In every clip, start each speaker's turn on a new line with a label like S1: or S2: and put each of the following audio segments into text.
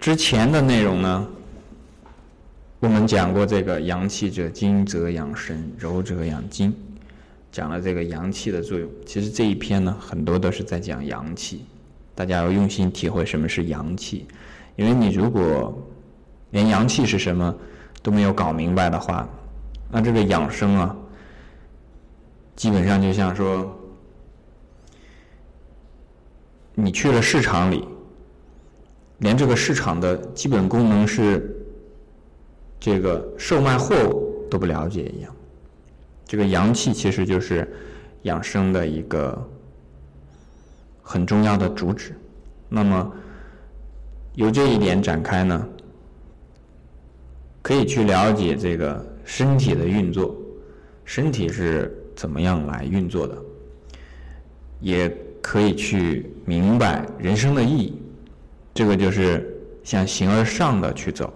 S1: 之前的内容呢，我们讲过这个阳气者精则养神，柔则养筋，讲了这个阳气的作用。其实这一篇呢，很多都是在讲阳气，大家要用心体会什么是阳气，因为你如果连阳气是什么都没有搞明白的话，那这个养生啊，基本上就像说。你去了市场里，连这个市场的基本功能是这个售卖货物都不了解一样。这个阳气其实就是养生的一个很重要的主旨。那么由这一点展开呢，可以去了解这个身体的运作，身体是怎么样来运作的，也。可以去明白人生的意义，这个就是向形而上的去走。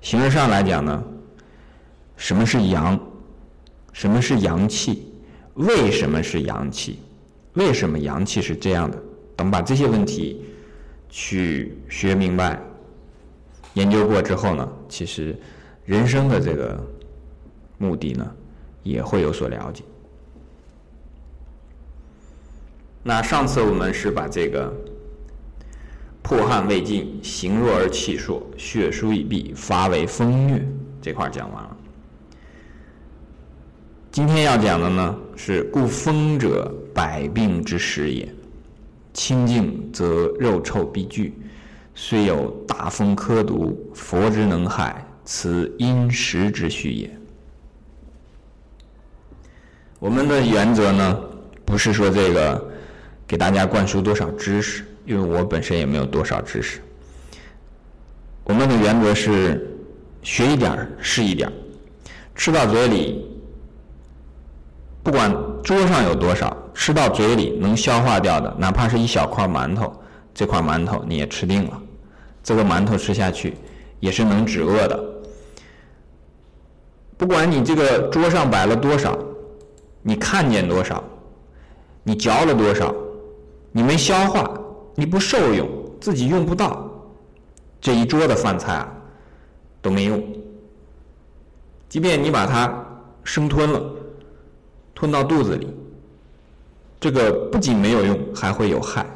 S1: 形而上来讲呢，什么是阳？什么是阳气？为什么是阳气？为什么阳气是这样的？等把这些问题去学明白、研究过之后呢，其实人生的这个目的呢，也会有所了解。那上次我们是把这个破汗未尽，形弱而气硕，血疏已闭，发为风虐这块讲完了。今天要讲的呢是故风者百病之始也，清静则肉臭必聚，虽有大风苛毒，佛之能害，此因时之序也。我们的原则呢不是说这个。给大家灌输多少知识？因为我本身也没有多少知识。我们的原则是学一点是一点，吃到嘴里，不管桌上有多少，吃到嘴里能消化掉的，哪怕是一小块馒头，这块馒头你也吃定了。这个馒头吃下去也是能止饿的。不管你这个桌上摆了多少，你看见多少，你嚼了多少。你没消化，你不受用，自己用不到，这一桌的饭菜啊都没用。即便你把它生吞了，吞到肚子里，这个不仅没有用，还会有害。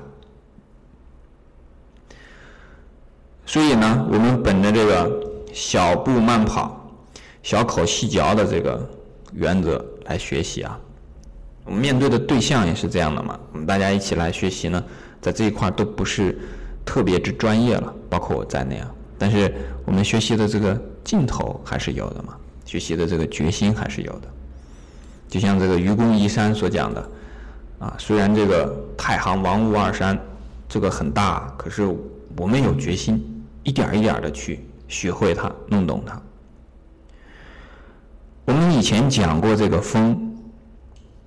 S1: 所以呢，我们本着这个小步慢跑、小口细嚼的这个原则来学习啊。我们面对的对象也是这样的嘛？我们大家一起来学习呢，在这一块都不是特别之专业了，包括我在内啊。但是我们学习的这个劲头还是有的嘛，学习的这个决心还是有的。就像这个愚公移山所讲的，啊，虽然这个太行王屋二山这个很大，可是我们有决心，一点一点的去学会它，弄懂它。我们以前讲过这个风。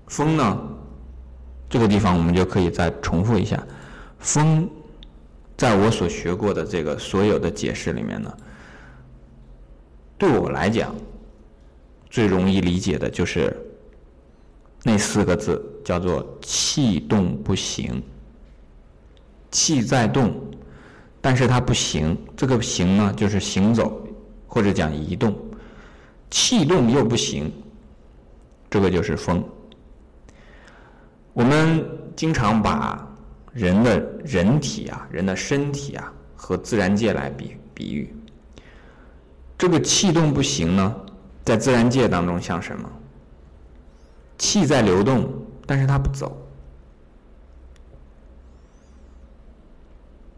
S1: 风呢，这个地方我们就可以再重复一下。风，在我所学过的这个所有的解释里面呢，对我来讲，最容易理解的就是那四个字，叫做“气动不行”。气在动，但是它不行。这个“行”呢，就是行走或者讲移动。气动又不行，这个就是风。我们经常把人的人体啊、人的身体啊和自然界来比比喻。这个气动不行呢，在自然界当中像什么？气在流动，但是它不走。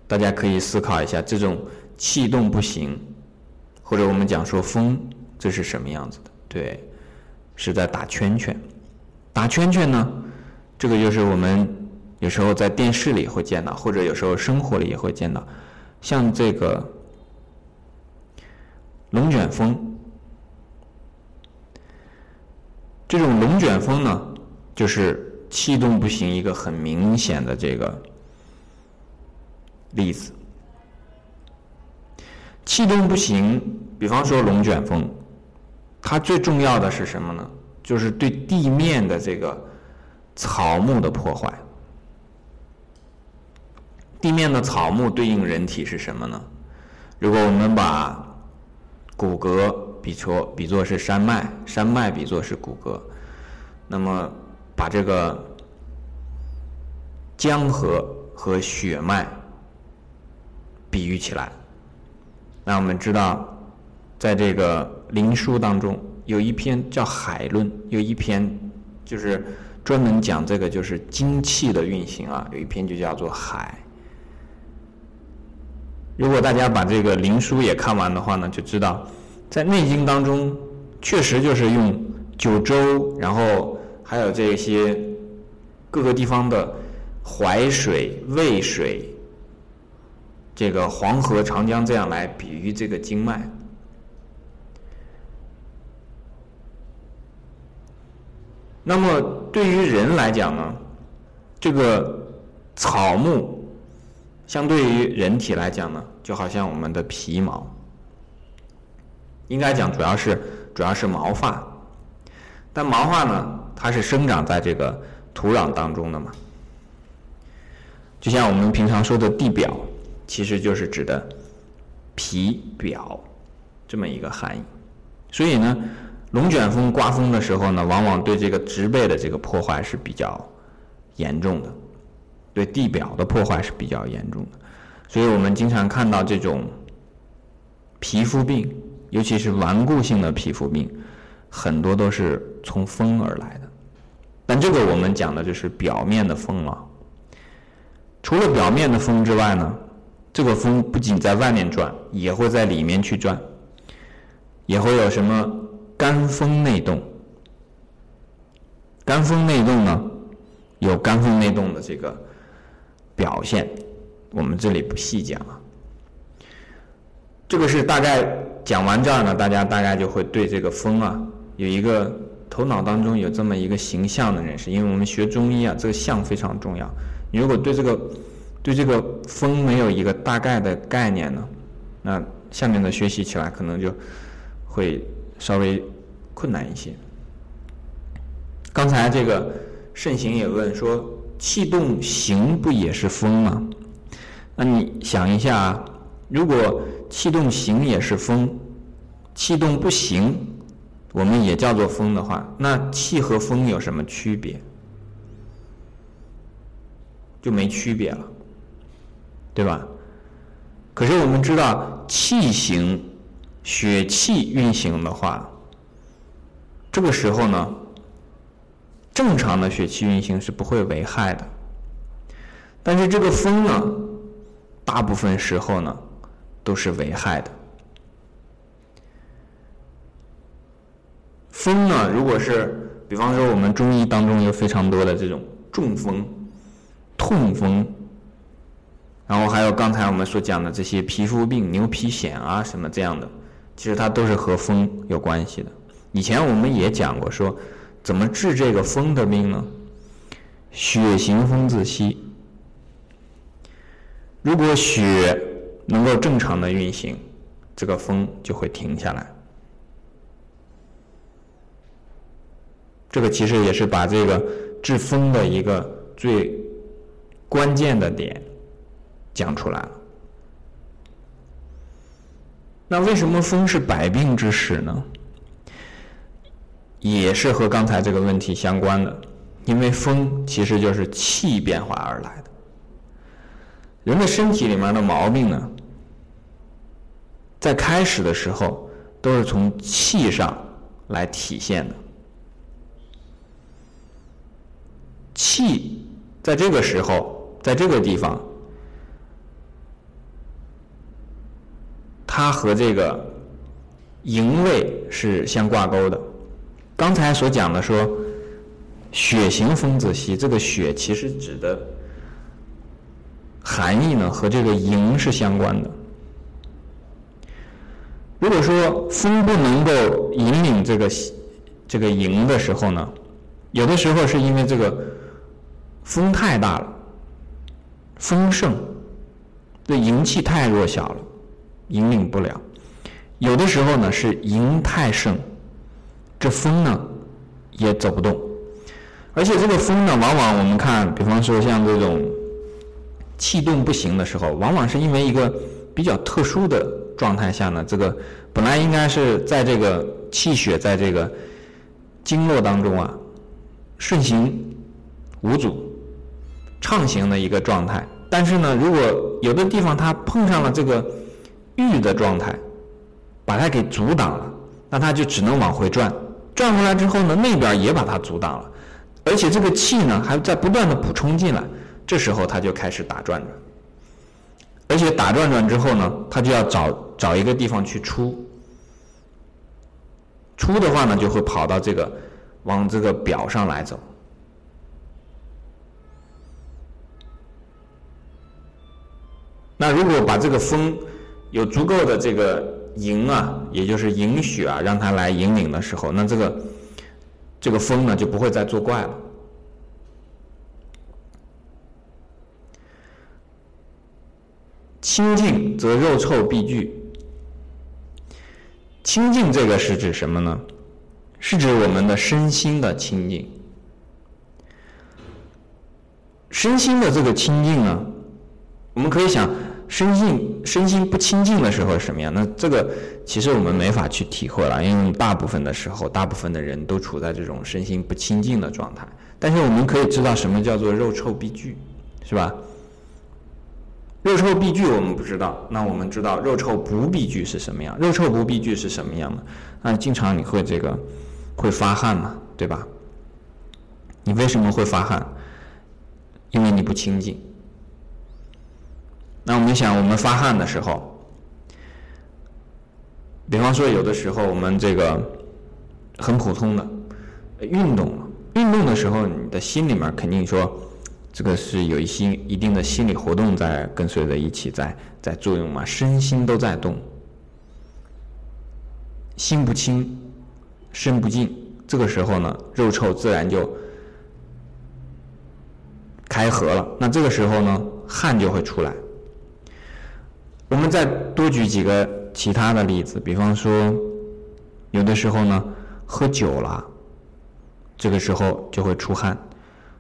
S1: 大家可以思考一下，这种气动不行，或者我们讲说风，这是什么样子的？对，是在打圈圈。打圈圈呢？这个就是我们有时候在电视里会见到，或者有时候生活里也会见到，像这个龙卷风。这种龙卷风呢，就是气动不行一个很明显的这个例子。气动不行，比方说龙卷风，它最重要的是什么呢？就是对地面的这个。草木的破坏，地面的草木对应人体是什么呢？如果我们把骨骼比作比作是山脉，山脉比作是骨骼，那么把这个江河和血脉比喻起来，那我们知道，在这个《灵书》当中有一篇叫《海论》，有一篇就是专门讲这个就是精气的运行啊，有一篇就叫做《海》。如果大家把这个灵书也看完的话呢，就知道，在《内经》当中，确实就是用九州，然后还有这些各个地方的淮水、渭水、这个黄河、长江这样来比喻这个经脉。那么对于人来讲呢，这个草木。相对于人体来讲呢，就好像我们的皮毛，应该讲主要是主要是毛发，但毛发呢，它是生长在这个土壤当中的嘛，就像我们平常说的地表，其实就是指的皮表这么一个含义。所以呢，龙卷风刮风的时候呢，往往对这个植被的这个破坏是比较严重的。对地表的破坏是比较严重的，所以我们经常看到这种皮肤病，尤其是顽固性的皮肤病，很多都是从风而来的。但这个我们讲的就是表面的风了。除了表面的风之外呢，这个风不仅在外面转，也会在里面去转，也会有什么干风内动。干风内动呢，有干风内动的这个。表现，我们这里不细讲了。这个是大概讲完这儿呢，大家大概就会对这个风啊有一个头脑当中有这么一个形象的认识。因为我们学中医啊，这个象非常重要。你如果对这个对这个风没有一个大概的概念呢，那下面的学习起来可能就会稍微困难一些。刚才这个盛行也问说。气动行不也是风吗？那你想一下，如果气动行也是风，气动不行，我们也叫做风的话，那气和风有什么区别？就没区别了，对吧？可是我们知道，气行，血气运行的话，这个时候呢？正常的血气运行是不会危害的，但是这个风呢，大部分时候呢都是危害的。风呢，如果是比方说我们中医当中有非常多的这种中风、痛风，然后还有刚才我们所讲的这些皮肤病、牛皮癣啊什么这样的，其实它都是和风有关系的。以前我们也讲过说。怎么治这个风的病呢？血行风自息。如果血能够正常的运行，这个风就会停下来。这个其实也是把这个治风的一个最关键的点讲出来了。那为什么风是百病之始呢？也是和刚才这个问题相关的，因为风其实就是气变化而来的。人的身体里面的毛病呢，在开始的时候都是从气上来体现的。气在这个时候，在这个地方，它和这个营卫是相挂钩的。刚才所讲的说，血行风子息，这个血其实指的含义呢，和这个营是相关的。如果说风不能够引领这个这个营的时候呢，有的时候是因为这个风太大了，风盛，这营气太弱小了，引领不了；有的时候呢是营太盛。这风呢，也走不动，而且这个风呢，往往我们看，比方说像这种气动不行的时候，往往是因为一个比较特殊的状态下呢，这个本来应该是在这个气血在这个经络当中啊顺行无阻、畅行的一个状态。但是呢，如果有的地方它碰上了这个郁的状态，把它给阻挡了，那它就只能往回转。转回来之后呢，那边也把它阻挡了，而且这个气呢还在不断的补充进来。这时候它就开始打转转，而且打转转之后呢，它就要找找一个地方去出。出的话呢，就会跑到这个往这个表上来走。那如果把这个风有足够的这个迎啊，也就是迎雪啊，让它来引领的时候，那这个这个风呢就不会再作怪了。清净则肉臭必聚。清净这个是指什么呢？是指我们的身心的清净。身心的这个清净呢，我们可以想。身心身心不清净的时候是什么样？那这个其实我们没法去体会了，因为大部分的时候，大部分的人都处在这种身心不清净的状态。但是我们可以知道什么叫做肉臭必聚，是吧？肉臭必聚我们不知道，那我们知道肉臭不必聚是什么样？肉臭不必聚是什么样的？那经常你会这个会发汗嘛，对吧？你为什么会发汗？因为你不清净。那我们想，我们发汗的时候，比方说有的时候我们这个很普通的运动，运动的时候，你的心里面肯定说，这个是有一些一定的心理活动在跟随着一起在在作用嘛，身心都在动，心不清，身不净，这个时候呢，肉臭自然就开合了，那这个时候呢，汗就会出来。我们再多举几个其他的例子，比方说，有的时候呢，喝酒了，这个时候就会出汗。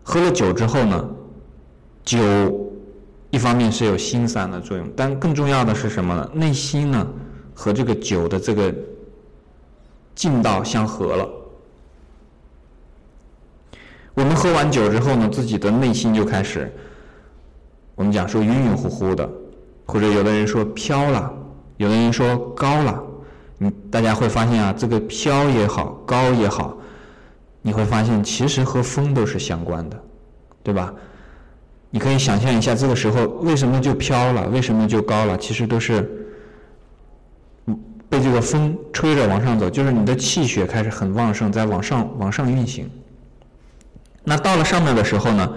S1: 喝了酒之后呢，酒一方面是有心散的作用，但更重要的是什么呢？内心呢和这个酒的这个劲道相合了。我们喝完酒之后呢，自己的内心就开始，我们讲说晕晕乎乎的。或者有的人说飘了，有的人说高了，你大家会发现啊，这个飘也好，高也好，你会发现其实和风都是相关的，对吧？你可以想象一下，这个时候为什么就飘了，为什么就高了？其实都是被这个风吹着往上走，就是你的气血开始很旺盛，在往上往上运行。那到了上面的时候呢，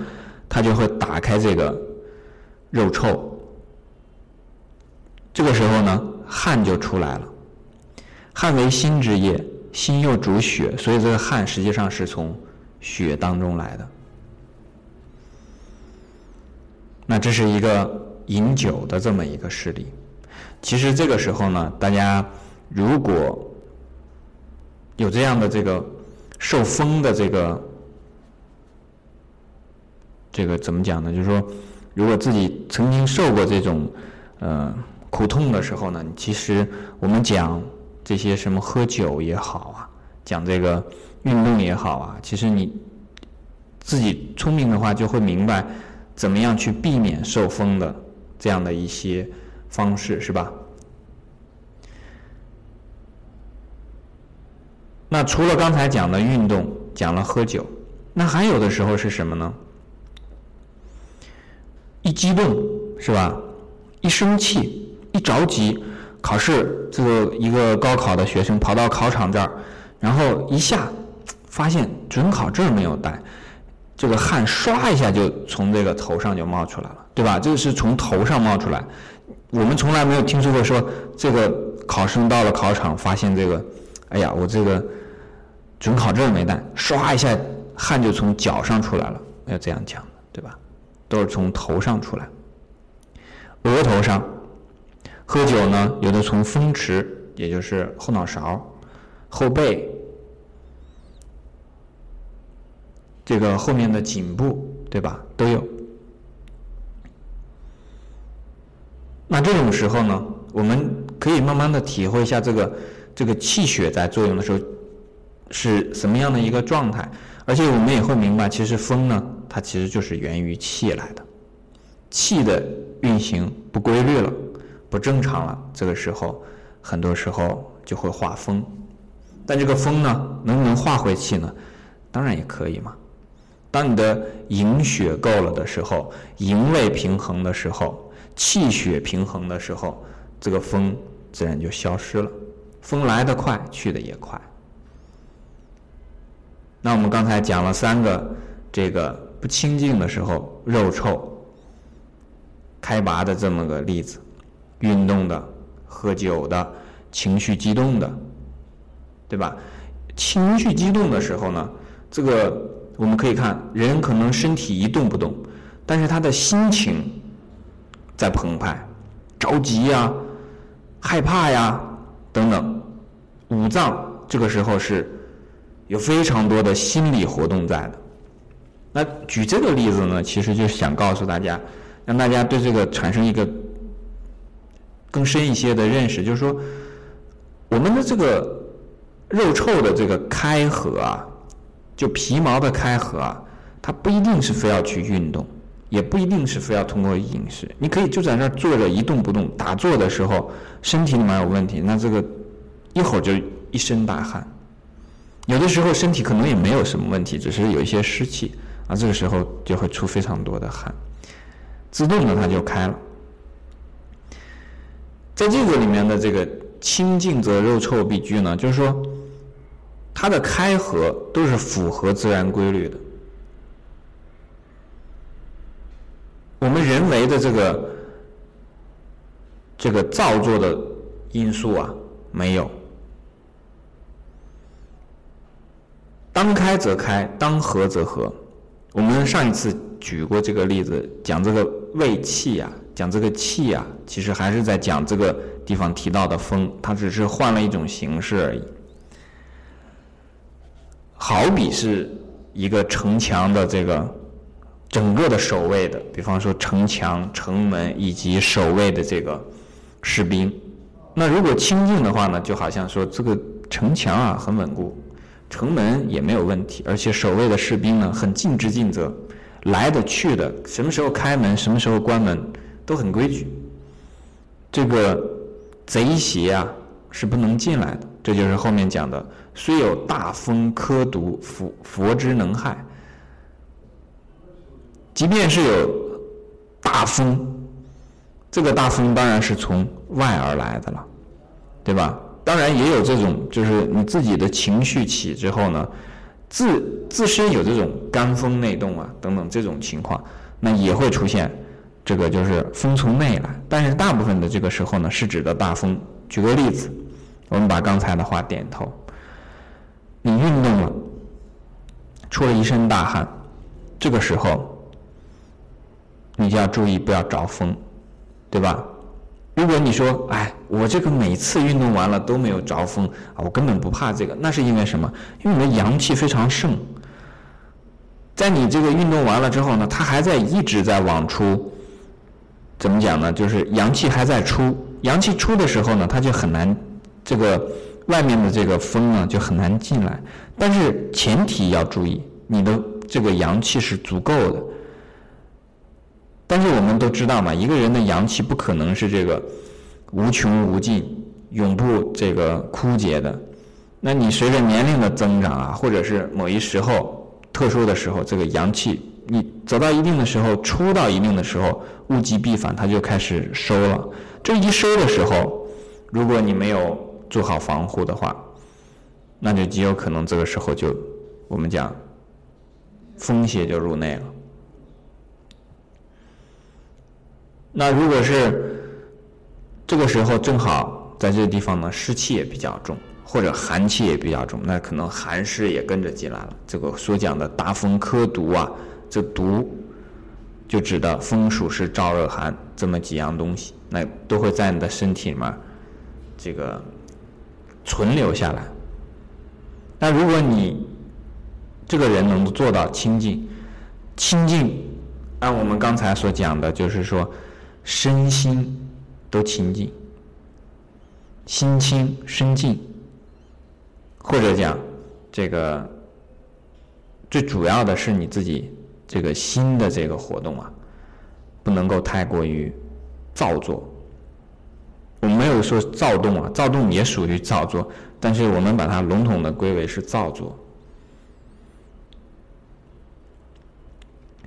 S1: 它就会打开这个肉臭。这个时候呢，汗就出来了。汗为心之液，心又主血，所以这个汗实际上是从血当中来的。那这是一个饮酒的这么一个事例。其实这个时候呢，大家如果有这样的这个受风的这个这个怎么讲呢？就是说，如果自己曾经受过这种，呃。苦痛的时候呢，其实我们讲这些什么喝酒也好啊，讲这个运动也好啊，其实你自己聪明的话就会明白怎么样去避免受风的这样的一些方式，是吧？那除了刚才讲的运动，讲了喝酒，那还有的时候是什么呢？一激动是吧？一生气。着急，考试这个一个高考的学生跑到考场这儿，然后一下发现准考证没有带，这个汗唰一下就从这个头上就冒出来了，对吧？这个是从头上冒出来。我们从来没有听说过说这个考生到了考场发现这个，哎呀，我这个准考证没带，唰一下汗就从脚上出来了，要这样讲的，对吧？都是从头上出来，额头上。喝酒呢，有的从风池，也就是后脑勺、后背，这个后面的颈部，对吧？都有。那这种时候呢，我们可以慢慢的体会一下这个这个气血在作用的时候是什么样的一个状态，而且我们也会明白，其实风呢，它其实就是源于气来的，气的运行不规律了，不正常了，这个时候很多时候就会化风。但这个风呢，能不能化回气呢？当然也可以嘛。当你的营血够了的时候，营卫平衡的时候，气血平衡的时候，这个风自然就消失了。风来得快，去的也快。那我们刚才讲了三个，这个不清净的时候，肉臭、开拔的这么个例子，运动的、喝酒的、情绪激动的，对吧？情绪激动的时候呢，这个。我们可以看，人可能身体一动不动，但是他的心情在澎湃，着急呀、害怕呀等等，五脏这个时候是有非常多的心理活动在的。那举这个例子呢，其实就是想告诉大家，让大家对这个产生一个更深一些的认识，就是说，我们的这个肉臭的这个开合啊。就皮毛的开合啊，它不一定是非要去运动，也不一定是非要通过饮食。你可以就在那儿坐着一动不动，打坐的时候身体里面有问题，那这个一会儿就一身大汗。有的时候身体可能也没有什么问题，只是有一些湿气啊，这个时候就会出非常多的汗，自动的它就开了。在这个里面的这个清净则肉臭必居呢，就是说。它的开合都是符合自然规律的。我们人为的这个这个造作的因素啊，没有。当开则开，当合则合。我们上一次举过这个例子，讲这个胃气啊，讲这个气啊，其实还是在讲这个地方提到的风，它只是换了一种形式而已。好比是一个城墙的这个整个的守卫的，比方说城墙、城门以及守卫的这个士兵。那如果清净的话呢，就好像说这个城墙啊很稳固，城门也没有问题，而且守卫的士兵呢很尽职尽责，来的去的，什么时候开门、什么时候关门都很规矩。这个贼邪啊是不能进来的，这就是后面讲的。虽有大风苛毒，佛佛之能害。即便是有大风，这个大风当然是从外而来的了，对吧？当然也有这种，就是你自己的情绪起之后呢，自自身有这种肝风内动啊等等这种情况，那也会出现这个就是风从内来。但是大部分的这个时候呢，是指的大风。举个例子，我们把刚才的话点头。你运动了，出了一身大汗，这个时候，你就要注意不要着风，对吧？如果你说，哎，我这个每次运动完了都没有着风啊，我根本不怕这个，那是因为什么？因为你的阳气非常盛，在你这个运动完了之后呢，它还在一直在往出，怎么讲呢？就是阳气还在出，阳气出的时候呢，它就很难这个。外面的这个风呢就很难进来，但是前提要注意，你的这个阳气是足够的。但是我们都知道嘛，一个人的阳气不可能是这个无穷无尽、永不这个枯竭的。那你随着年龄的增长啊，或者是某一时候特殊的时候，这个阳气你走到一定的时候，出到一定的时候，物极必反，它就开始收了。这一收的时候，如果你没有做好防护的话，那就极有可能这个时候就我们讲风邪就入内了。那如果是这个时候正好在这个地方呢，湿气也比较重，或者寒气也比较重，那可能寒湿也跟着进来了。这个所讲的大风克毒啊，这毒就指的风暑湿燥热寒这么几样东西，那都会在你的身体里面这个。存留下来。那如果你这个人能做到清净，清净，按我们刚才所讲的，就是说身心都清净，心清身静，或者讲这个最主要的是你自己这个心的这个活动啊，不能够太过于造作。我们没有说躁动啊，躁动也属于造作，但是我们把它笼统的归为是造作。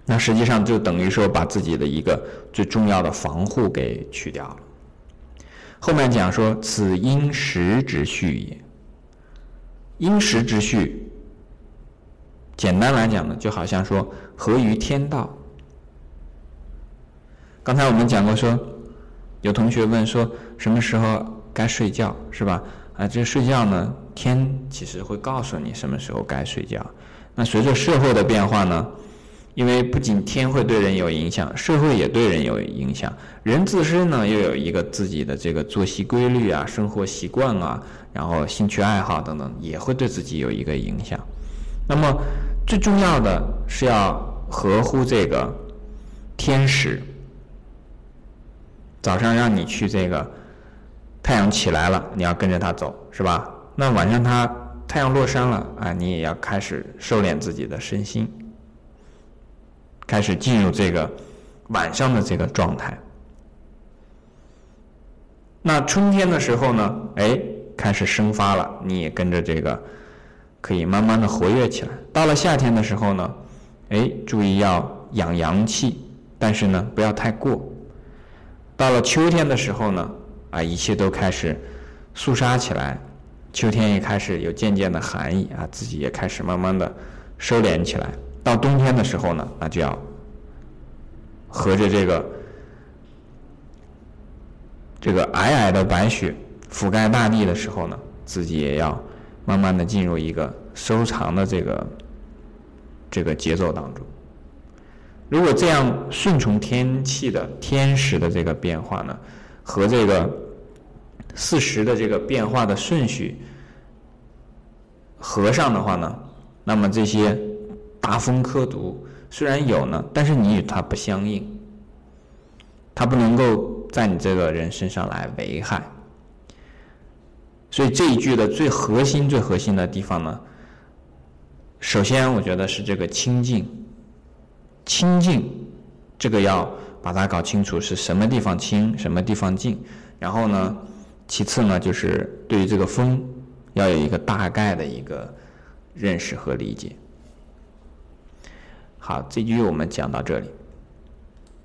S1: 那实际上就等于说把自己的一个最重要的防护给去掉了。后面讲说此因时之序也，因时之序，简单来讲呢，就好像说合于天道。刚才我们讲过说，有同学问说什么时候该睡觉是吧？啊，这睡觉呢，天其实会告诉你什么时候该睡觉。那随着社会的变化呢？因为不仅天会对人有影响，社会也对人有影响。人自身呢，又有一个自己的这个作息规律啊、生活习惯啊，然后兴趣爱好等等，也会对自己有一个影响。那么最重要的是要合乎这个天时。早上让你去这个太阳起来了，你要跟着它走，是吧？那晚上它太阳落山了，啊，你也要开始收敛自己的身心。开始进入这个晚上的这个状态。那春天的时候呢，哎，开始生发了，你也跟着这个可以慢慢的活跃起来。到了夏天的时候呢，哎，注意要养阳气，但是呢不要太过。到了秋天的时候呢，啊，一切都开始肃杀起来，秋天也开始有渐渐的寒意啊，自己也开始慢慢的收敛起来。到冬天的时候呢，那就要和着这个这个皑皑的白雪覆盖大地的时候呢，自己也要慢慢的进入一个收藏的这个这个节奏当中。如果这样顺从天气的天时的这个变化呢，和这个四时的这个变化的顺序合上的话呢，那么这些。大风科毒虽然有呢，但是你与它不相应，它不能够在你这个人身上来危害。所以这一句的最核心、最核心的地方呢，首先我觉得是这个清净，清净，这个要把它搞清楚是什么地方清，什么地方净。然后呢，其次呢，就是对于这个风，要有一个大概的一个认识和理解。好，这句我们讲到这里。